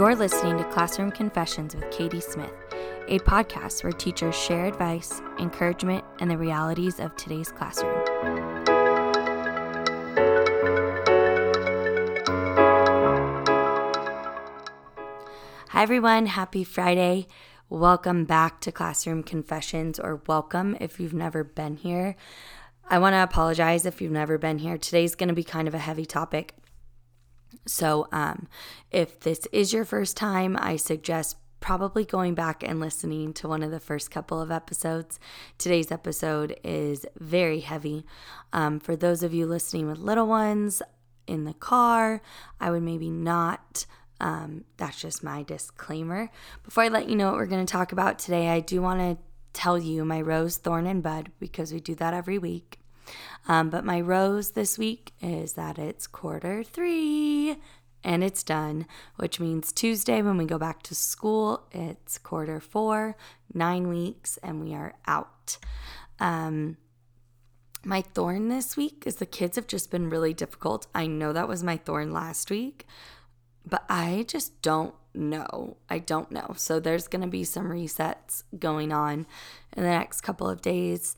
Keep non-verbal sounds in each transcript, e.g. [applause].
You're listening to Classroom Confessions with Katie Smith, a podcast where teachers share advice, encouragement, and the realities of today's classroom. Hi, everyone. Happy Friday. Welcome back to Classroom Confessions, or welcome if you've never been here. I want to apologize if you've never been here. Today's going to be kind of a heavy topic. So, um, if this is your first time, I suggest probably going back and listening to one of the first couple of episodes. Today's episode is very heavy. Um, for those of you listening with little ones in the car, I would maybe not. Um, that's just my disclaimer. Before I let you know what we're going to talk about today, I do want to tell you my rose, thorn, and bud because we do that every week. Um, but my rose this week is that it's quarter three and it's done, which means Tuesday when we go back to school, it's quarter four, nine weeks, and we are out. Um, my thorn this week is the kids have just been really difficult. I know that was my thorn last week, but I just don't know. I don't know. So there's going to be some resets going on in the next couple of days.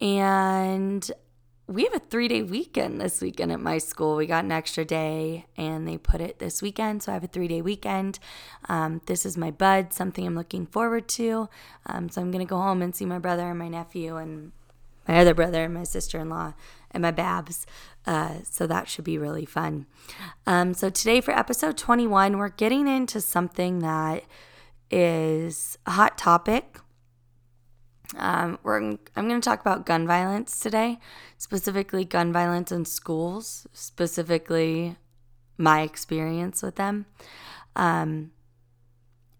And we have a three day weekend this weekend at my school. We got an extra day and they put it this weekend. So I have a three day weekend. Um, this is my bud, something I'm looking forward to. Um, so I'm going to go home and see my brother and my nephew and my other brother and my sister in law and my Babs. Uh, so that should be really fun. Um, so today for episode 21, we're getting into something that is a hot topic um, I'm going to talk about gun violence today, specifically gun violence in schools, specifically my experience with them. Um,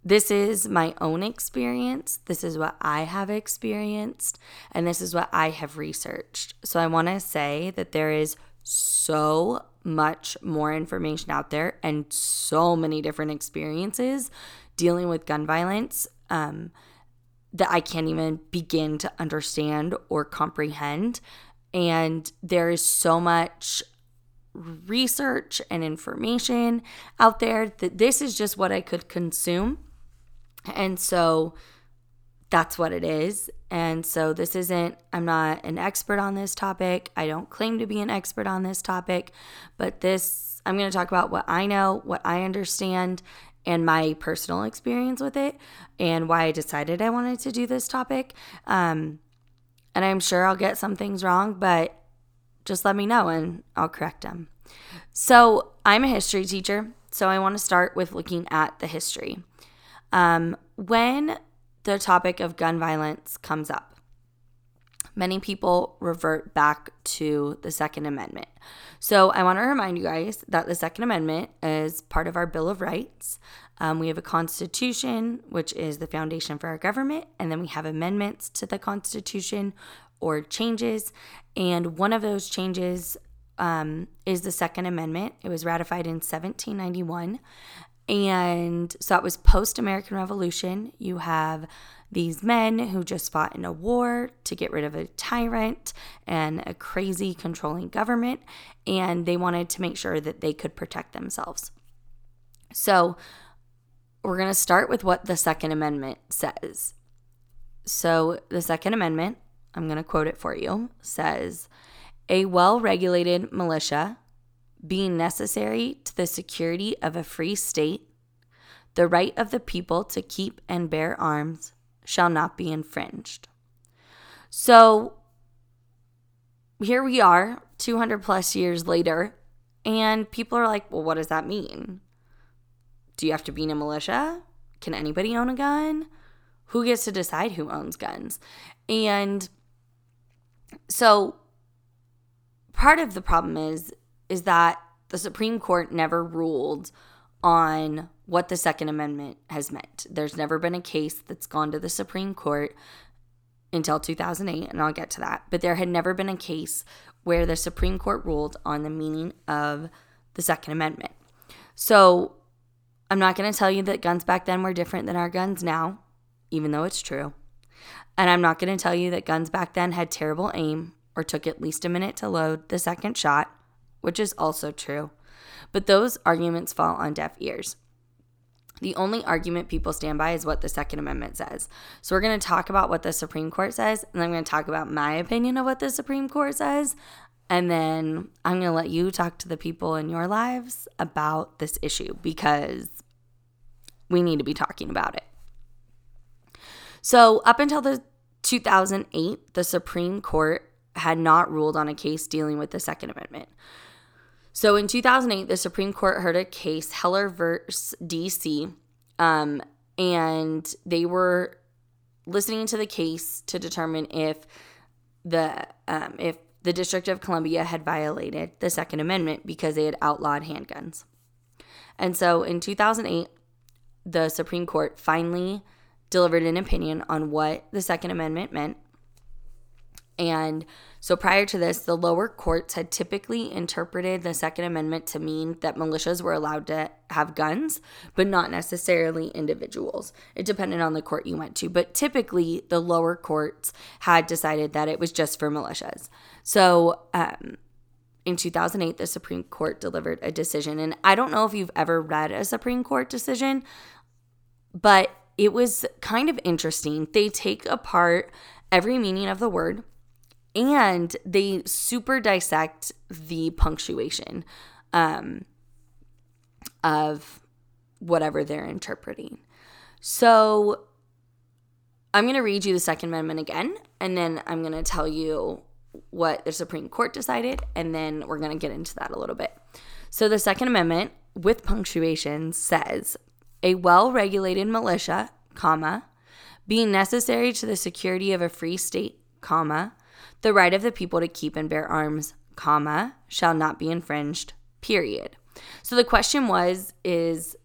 this is my own experience. This is what I have experienced, and this is what I have researched. So I want to say that there is so much more information out there and so many different experiences dealing with gun violence. Um, that I can't even begin to understand or comprehend. And there is so much research and information out there that this is just what I could consume. And so that's what it is. And so this isn't, I'm not an expert on this topic. I don't claim to be an expert on this topic, but this, I'm going to talk about what I know, what I understand, and my personal experience with it and why I decided I wanted to do this topic. Um, and I'm sure I'll get some things wrong, but just let me know and I'll correct them. So, I'm a history teacher, so I want to start with looking at the history. Um, when the topic of gun violence comes up, many people revert back to the Second Amendment. So I want to remind you guys that the Second Amendment is part of our Bill of Rights. Um, we have a Constitution, which is the foundation for our government, and then we have amendments to the Constitution or changes. And one of those changes um, is the Second Amendment. It was ratified in 1791. And so it was post American Revolution. You have these men who just fought in a war to get rid of a tyrant and a crazy controlling government, and they wanted to make sure that they could protect themselves. So, we're going to start with what the Second Amendment says. So, the Second Amendment, I'm going to quote it for you, says a well regulated militia being necessary to the security of a free state, the right of the people to keep and bear arms shall not be infringed. So here we are, 200 plus years later, and people are like, well, what does that mean? Do you have to be in a militia? Can anybody own a gun? Who gets to decide who owns guns? And so part of the problem is is that the Supreme Court never ruled on what the Second Amendment has meant. There's never been a case that's gone to the Supreme Court until 2008, and I'll get to that. But there had never been a case where the Supreme Court ruled on the meaning of the Second Amendment. So I'm not going to tell you that guns back then were different than our guns now, even though it's true. And I'm not going to tell you that guns back then had terrible aim or took at least a minute to load the second shot, which is also true. But those arguments fall on deaf ears. The only argument people stand by is what the Second Amendment says. So we're going to talk about what the Supreme Court says, and I'm going to talk about my opinion of what the Supreme Court says. And then I'm going to let you talk to the people in your lives about this issue because we need to be talking about it. So, up until the 2008, the Supreme Court had not ruled on a case dealing with the Second Amendment. So in 2008, the Supreme Court heard a case, Heller versus DC, um, and they were listening to the case to determine if the um, if the District of Columbia had violated the Second Amendment because they had outlawed handguns. And so in 2008, the Supreme Court finally delivered an opinion on what the Second Amendment meant and so prior to this, the lower courts had typically interpreted the Second Amendment to mean that militias were allowed to have guns, but not necessarily individuals. It depended on the court you went to. But typically, the lower courts had decided that it was just for militias. So, um, in 2008, the Supreme Court delivered a decision. And I don't know if you've ever read a Supreme Court decision, but it was kind of interesting. They take apart every meaning of the word and they super dissect the punctuation um, of whatever they're interpreting. So I'm going to read you the Second Amendment again, and then I'm going to tell you what the Supreme Court decided, and then we're going to get into that a little bit. So the Second Amendment with punctuation says a well-regulated militia, comma, being necessary to the security of a free state, comma, the right of the people to keep and bear arms, comma, shall not be infringed, period. So the question was is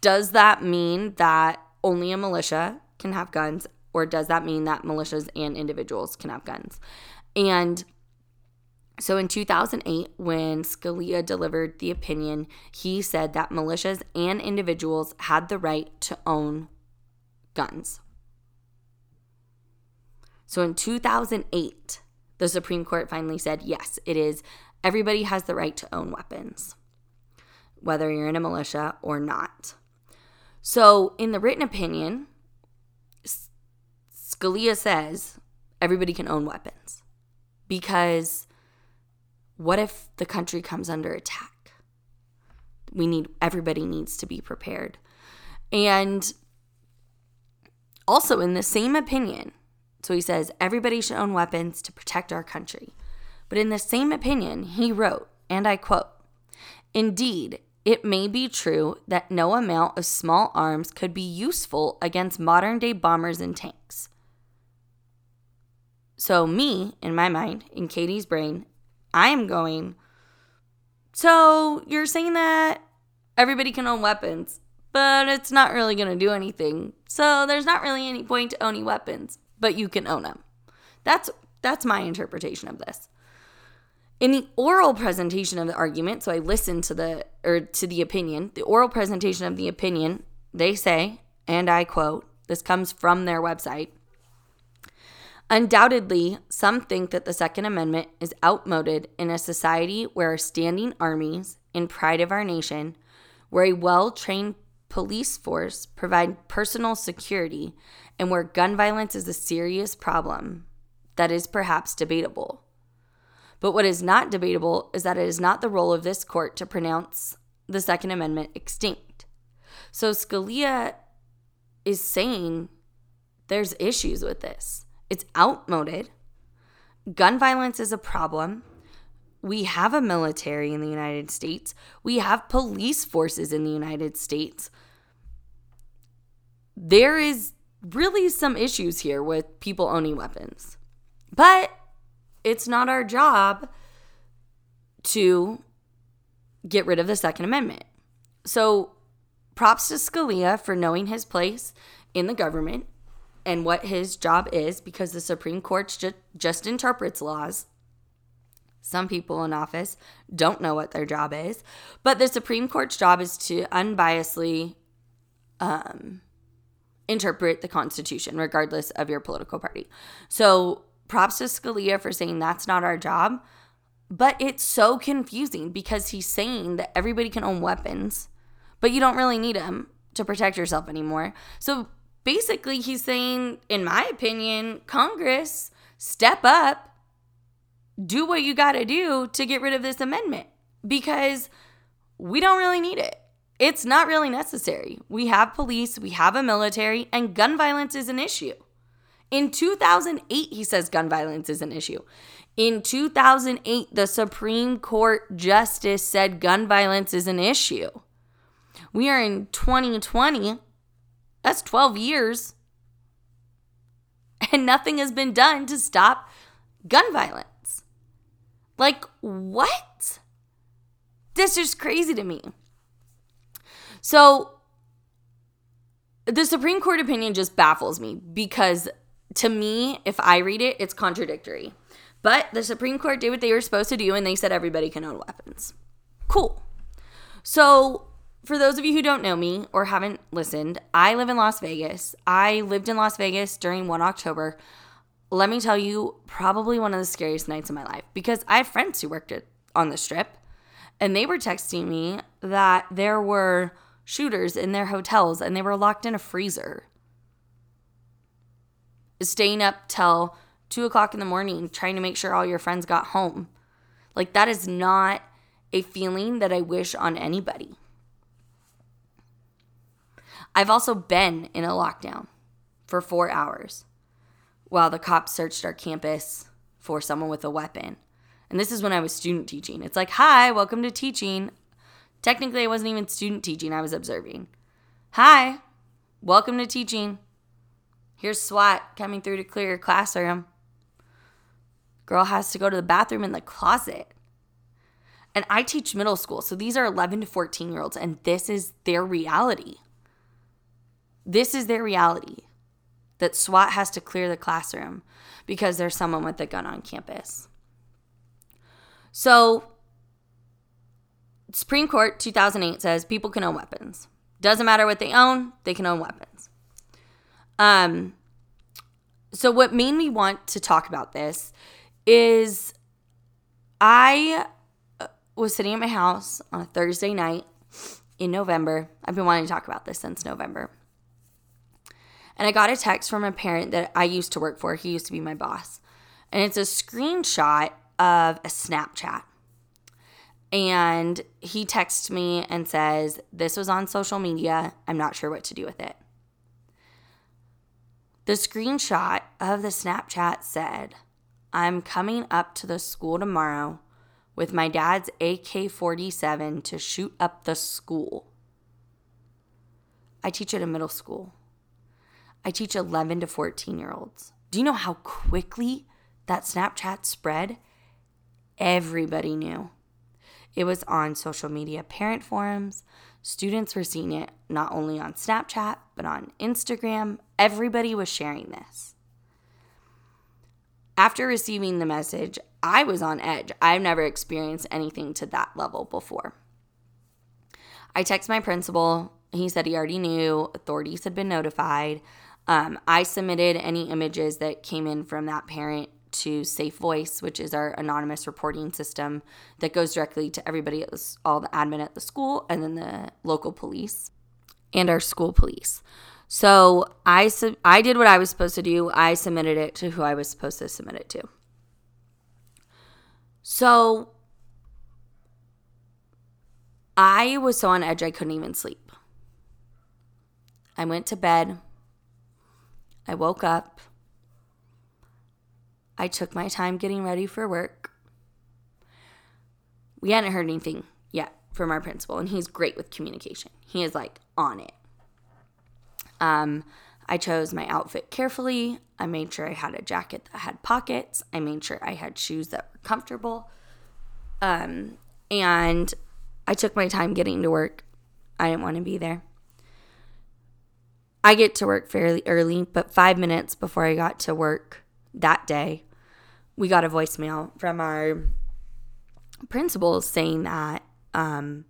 does that mean that only a militia can have guns or does that mean that militias and individuals can have guns? And so in 2008, when Scalia delivered the opinion, he said that militias and individuals had the right to own guns. So in 2008, the Supreme Court finally said, yes, it is. Everybody has the right to own weapons, whether you're in a militia or not. So in the written opinion, Scalia says everybody can own weapons because what if the country comes under attack? We need everybody needs to be prepared. And also in the same opinion, so he says everybody should own weapons to protect our country. But in the same opinion, he wrote, and I quote, Indeed, it may be true that no amount of small arms could be useful against modern day bombers and tanks. So, me, in my mind, in Katie's brain, I am going, So you're saying that everybody can own weapons, but it's not really going to do anything. So there's not really any point to owning weapons but you can own them. That's that's my interpretation of this. In the oral presentation of the argument, so I listened to the or to the opinion, the oral presentation of the opinion, they say, and I quote, this comes from their website. Undoubtedly, some think that the Second Amendment is outmoded in a society where our standing armies, in pride of our nation, where a well trained police force provide personal security and where gun violence is a serious problem that is perhaps debatable. But what is not debatable is that it is not the role of this court to pronounce the Second Amendment extinct. So Scalia is saying there's issues with this. It's outmoded. Gun violence is a problem. We have a military in the United States. We have police forces in the United States. There is really some issues here with people owning weapons. But it's not our job to get rid of the Second Amendment. So props to Scalia for knowing his place in the government and what his job is because the Supreme Court just, just interprets laws. Some people in office don't know what their job is, but the Supreme Court's job is to unbiasedly um, interpret the Constitution, regardless of your political party. So props to Scalia for saying that's not our job. But it's so confusing because he's saying that everybody can own weapons, but you don't really need them to protect yourself anymore. So basically, he's saying, in my opinion, Congress, step up, do what you got to do to get rid of this amendment because we don't really need it. It's not really necessary. We have police, we have a military, and gun violence is an issue. In 2008, he says gun violence is an issue. In 2008, the Supreme Court justice said gun violence is an issue. We are in 2020. That's 12 years. And nothing has been done to stop gun violence. Like, what? This is crazy to me. So, the Supreme Court opinion just baffles me because to me, if I read it, it's contradictory. But the Supreme Court did what they were supposed to do and they said everybody can own weapons. Cool. So, for those of you who don't know me or haven't listened, I live in Las Vegas. I lived in Las Vegas during 1 October. Let me tell you, probably one of the scariest nights of my life because I have friends who worked on the strip and they were texting me that there were shooters in their hotels and they were locked in a freezer staying up till two o'clock in the morning trying to make sure all your friends got home. Like, that is not a feeling that I wish on anybody. I've also been in a lockdown for four hours while the cops searched our campus for someone with a weapon. And this is when I was student teaching. It's like, hi, welcome to teaching. Technically, I wasn't even student teaching, I was observing. Hi, welcome to teaching. Here's SWAT coming through to clear your classroom. Girl has to go to the bathroom in the closet. And I teach middle school, so these are 11 to 14 year olds, and this is their reality. This is their reality that SWAT has to clear the classroom because there's someone with a gun on campus. So, Supreme Court 2008 says people can own weapons. Doesn't matter what they own, they can own weapons. Um, so what made me want to talk about this is I uh, was sitting at my house on a Thursday night in November. I've been wanting to talk about this since November. And I got a text from a parent that I used to work for. He used to be my boss. And it's a screenshot of a Snapchat. And he texts me and says, This was on social media. I'm not sure what to do with it. The screenshot of the Snapchat said, I'm coming up to the school tomorrow with my dad's AK 47 to shoot up the school. I teach at a middle school. I teach 11 to 14 year olds. Do you know how quickly that Snapchat spread? Everybody knew. It was on social media parent forums. Students were seeing it not only on Snapchat, but on Instagram. Everybody was sharing this. After receiving the message, I was on edge. I've never experienced anything to that level before. I text my principal. He said he already knew, authorities had been notified. Um, I submitted any images that came in from that parent to Safe Voice, which is our anonymous reporting system that goes directly to everybody at the, all the admin at the school and then the local police and our school police. So I I did what I was supposed to do. I submitted it to who I was supposed to submit it to. So I was so on edge I couldn't even sleep. I went to bed. I woke up. I took my time getting ready for work. We hadn't heard anything yet from our principal, and he's great with communication. He is like on it. Um, I chose my outfit carefully. I made sure I had a jacket that had pockets. I made sure I had shoes that were comfortable. Um, and I took my time getting to work. I didn't want to be there. I get to work fairly early, but five minutes before I got to work that day, we got a voicemail from our principal saying that um,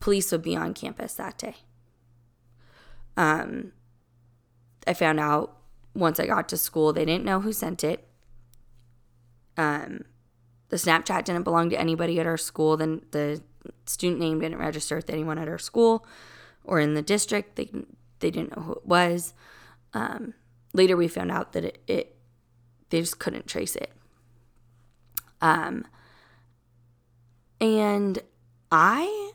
police would be on campus that day. Um, I found out once I got to school, they didn't know who sent it. Um, the Snapchat didn't belong to anybody at our school. Then the student name didn't register with anyone at our school or in the district. They they didn't know who it was. Um, later, we found out that it, it they just couldn't trace it. Um, and I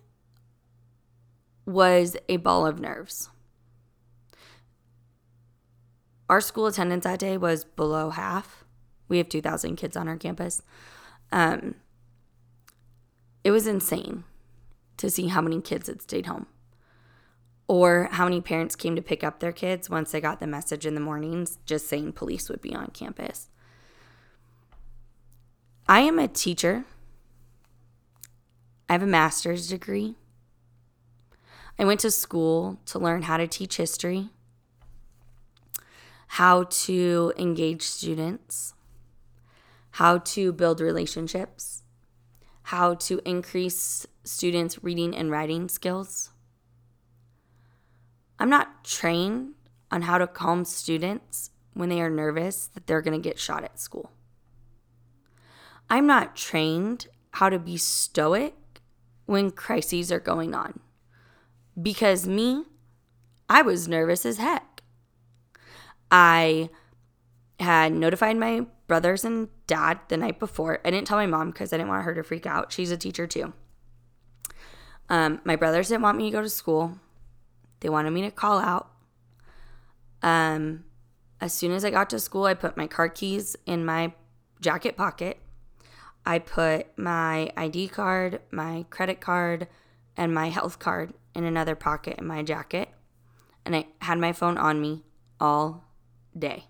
was a ball of nerves. Our school attendance that day was below half. We have 2,000 kids on our campus. Um, it was insane to see how many kids had stayed home or how many parents came to pick up their kids once they got the message in the mornings just saying police would be on campus. I am a teacher. I have a master's degree. I went to school to learn how to teach history, how to engage students, how to build relationships, how to increase students' reading and writing skills. I'm not trained on how to calm students when they are nervous that they're going to get shot at school. I'm not trained how to be stoic when crises are going on because me, I was nervous as heck. I had notified my brothers and dad the night before. I didn't tell my mom because I didn't want her to freak out. She's a teacher too. Um, my brothers didn't want me to go to school. They wanted me to call out. Um, as soon as I got to school, I put my car keys in my jacket pocket. I put my ID card, my credit card, and my health card in another pocket in my jacket, and I had my phone on me all day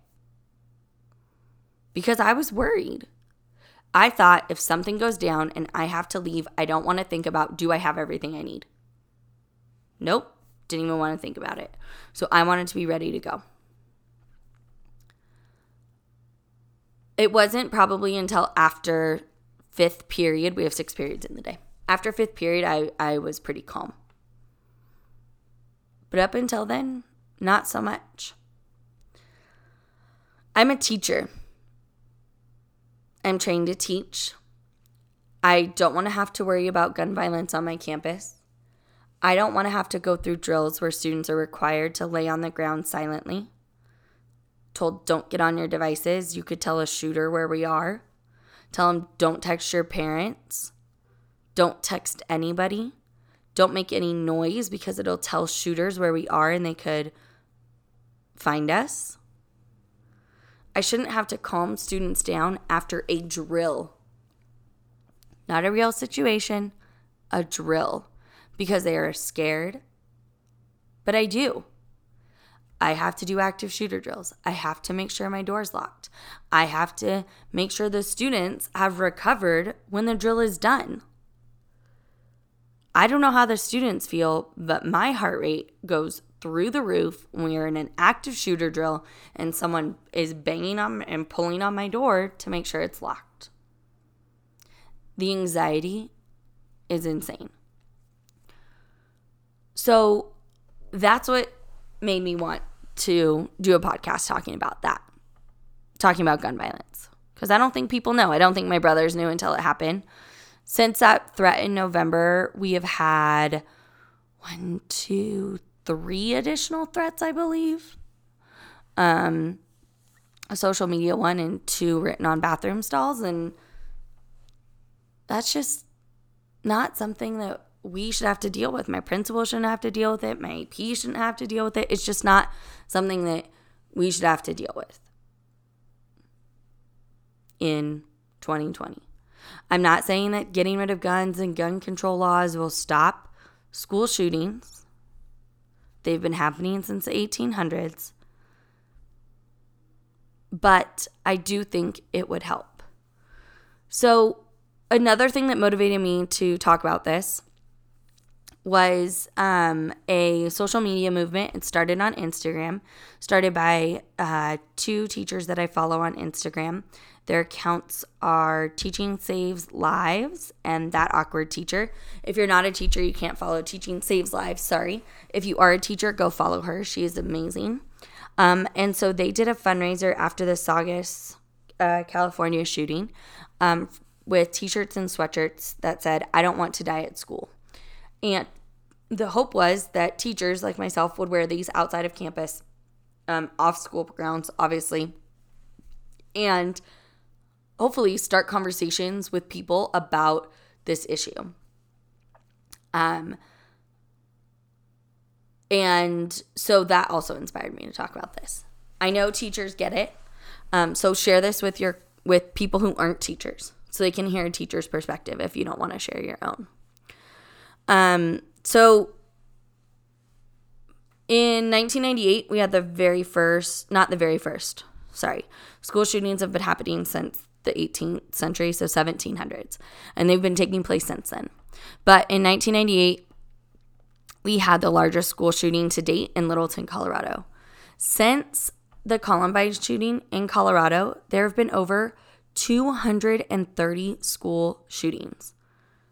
because I was worried. I thought if something goes down and I have to leave, I don't want to think about do I have everything I need? Nope, didn't even want to think about it. So I wanted to be ready to go. It wasn't probably until after fifth period, we have six periods in the day. After fifth period, I, I was pretty calm. But up until then, not so much. I'm a teacher. I'm trained to teach. I don't want to have to worry about gun violence on my campus. I don't want to have to go through drills where students are required to lay on the ground silently. Told, don't get on your devices. You could tell a shooter where we are. Tell them, don't text your parents. Don't text anybody. Don't make any noise because it'll tell shooters where we are and they could find us. I shouldn't have to calm students down after a drill. Not a real situation, a drill, because they are scared. But I do. I have to do active shooter drills. I have to make sure my door's locked. I have to make sure the students have recovered when the drill is done. I don't know how the students feel, but my heart rate goes through the roof when are in an active shooter drill and someone is banging on and pulling on my door to make sure it's locked. The anxiety is insane. So that's what made me want to do a podcast talking about that, talking about gun violence. Because I don't think people know. I don't think my brothers knew until it happened. Since that threat in November, we have had one, two, three additional threats, I believe. Um, a social media one and two written on bathroom stalls. And that's just not something that we should have to deal with. My principal shouldn't have to deal with it. My AP shouldn't have to deal with it. It's just not something that we should have to deal with in 2020. I'm not saying that getting rid of guns and gun control laws will stop school shootings. They've been happening since the 1800s. But I do think it would help. So, another thing that motivated me to talk about this was um, a social media movement. It started on Instagram, started by uh, two teachers that I follow on Instagram. Their accounts are Teaching Saves Lives and That Awkward Teacher. If you're not a teacher, you can't follow Teaching Saves Lives. Sorry. If you are a teacher, go follow her. She is amazing. Um, and so they did a fundraiser after the Saugus, uh, California shooting um, with t shirts and sweatshirts that said, I don't want to die at school. And the hope was that teachers like myself would wear these outside of campus, um, off school grounds, obviously, and hopefully start conversations with people about this issue. Um, and so that also inspired me to talk about this. I know teachers get it. Um, so share this with your with people who aren't teachers so they can hear a teacher's perspective if you don't want to share your own. Um, so in 1998, we had the very first, not the very first, sorry, school shootings have been happening since the 18th century, so 1700s, and they've been taking place since then. But in 1998, we had the largest school shooting to date in Littleton, Colorado. Since the Columbine shooting in Colorado, there have been over 230 school shootings,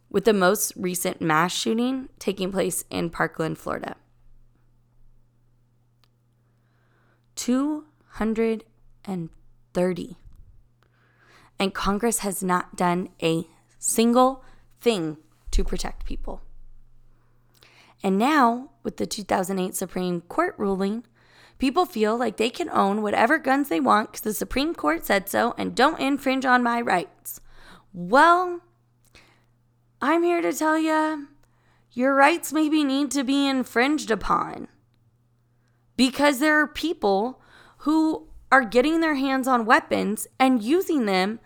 with the most recent mass shooting taking place in Parkland, Florida. 230. And Congress has not done a single thing to protect people. And now, with the 2008 Supreme Court ruling, people feel like they can own whatever guns they want because the Supreme Court said so and don't infringe on my rights. Well, I'm here to tell you your rights maybe need to be infringed upon because there are people who are getting their hands on weapons and using them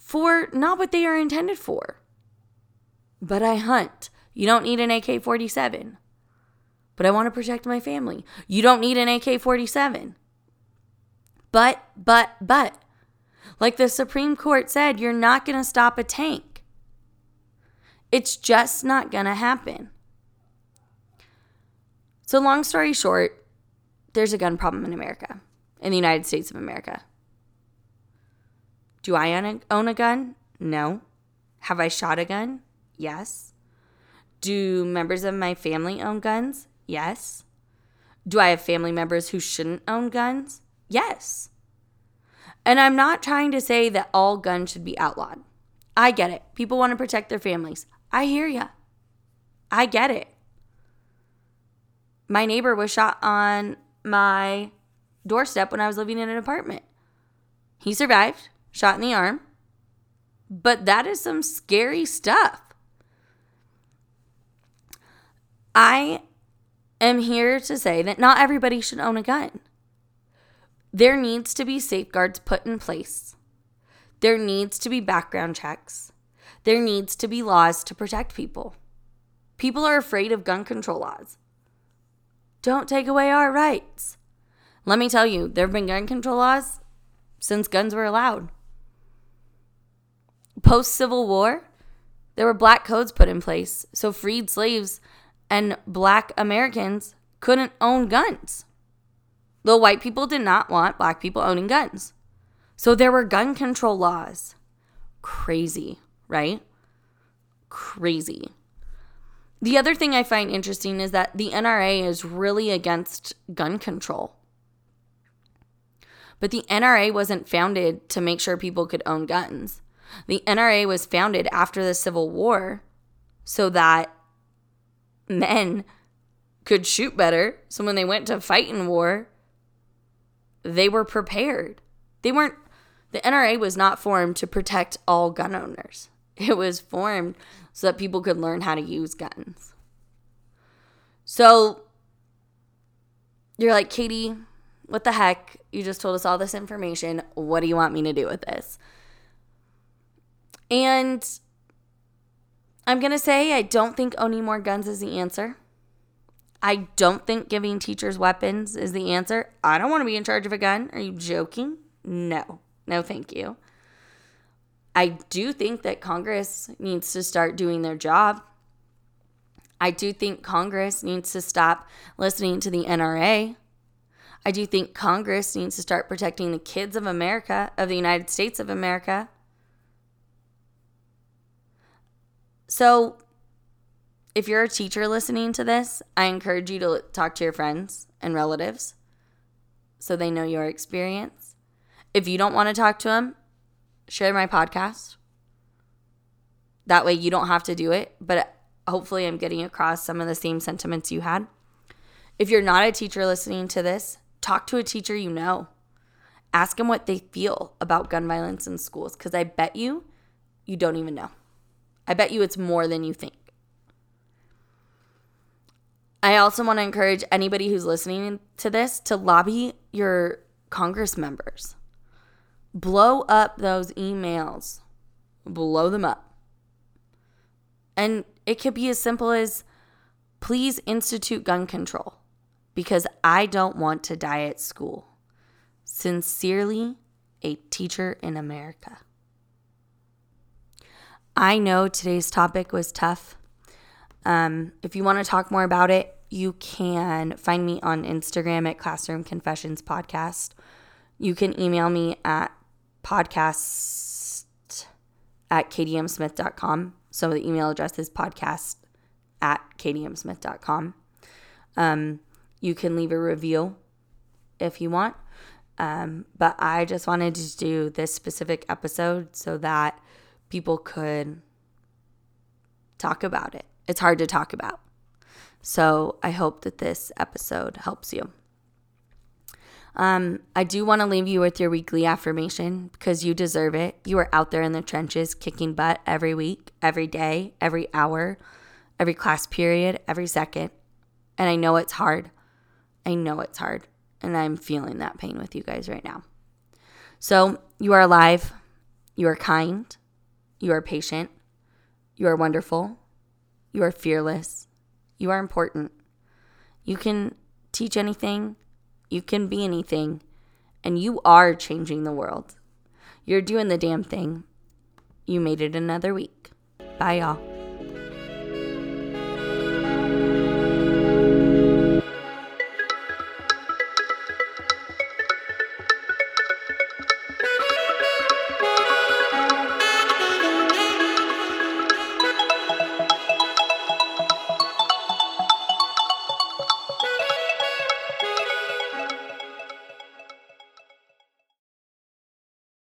for not what they are intended for. But I hunt. You don't need an AK 47. But I want to protect my family. You don't need an AK 47. But, but, but, like the Supreme Court said, you're not going to stop a tank. It's just not going to happen. So, long story short, there's a gun problem in America, in the United States of America. Do I own a gun? No. Have I shot a gun? Yes. Do members of my family own guns? Yes. Do I have family members who shouldn't own guns? Yes. And I'm not trying to say that all guns should be outlawed. I get it. People want to protect their families. I hear ya. I get it. My neighbor was shot on my doorstep when I was living in an apartment. He survived, shot in the arm. But that is some scary stuff. I am here to say that not everybody should own a gun. There needs to be safeguards put in place. There needs to be background checks. There needs to be laws to protect people. People are afraid of gun control laws. Don't take away our rights. Let me tell you, there have been gun control laws since guns were allowed. Post Civil War, there were black codes put in place so freed slaves and black Americans couldn't own guns. The white people did not want black people owning guns. So there were gun control laws. Crazy, right? Crazy. The other thing I find interesting is that the NRA is really against gun control. But the NRA wasn't founded to make sure people could own guns. The NRA was founded after the Civil War so that men could shoot better. So when they went to fight in war, they were prepared. They weren't, the NRA was not formed to protect all gun owners, [laughs] it was formed so that people could learn how to use guns. So you're like, Katie, what the heck? You just told us all this information. What do you want me to do with this? And I'm going to say I don't think owning more guns is the answer. I don't think giving teachers weapons is the answer. I don't want to be in charge of a gun. Are you joking? No. No, thank you. I do think that Congress needs to start doing their job. I do think Congress needs to stop listening to the NRA. I do think Congress needs to start protecting the kids of America, of the United States of America. So, if you're a teacher listening to this, I encourage you to talk to your friends and relatives so they know your experience. If you don't want to talk to them, share my podcast. That way you don't have to do it, but hopefully I'm getting across some of the same sentiments you had. If you're not a teacher listening to this, talk to a teacher you know. Ask them what they feel about gun violence in schools because I bet you you don't even know. I bet you it's more than you think. I also want to encourage anybody who's listening to this to lobby your Congress members. Blow up those emails, blow them up. And it could be as simple as please institute gun control because I don't want to die at school. Sincerely, a teacher in America. I know today's topic was tough. Um, if you want to talk more about it, you can find me on Instagram at Classroom Confessions Podcast. You can email me at podcast at kdmsmith.com. So the email address is podcast at kdmsmith.com. Um, you can leave a review if you want. Um, but I just wanted to do this specific episode so that people could talk about it. It's hard to talk about. So I hope that this episode helps you. Um, I do want to leave you with your weekly affirmation because you deserve it. You are out there in the trenches kicking butt every week, every day, every hour, every class period, every second. And I know it's hard. I know it's hard. And I'm feeling that pain with you guys right now. So you are alive. You are kind. You are patient. You are wonderful. You are fearless. You are important. You can teach anything you can be anything, and you are changing the world. You're doing the damn thing. You made it another week. Bye, y'all.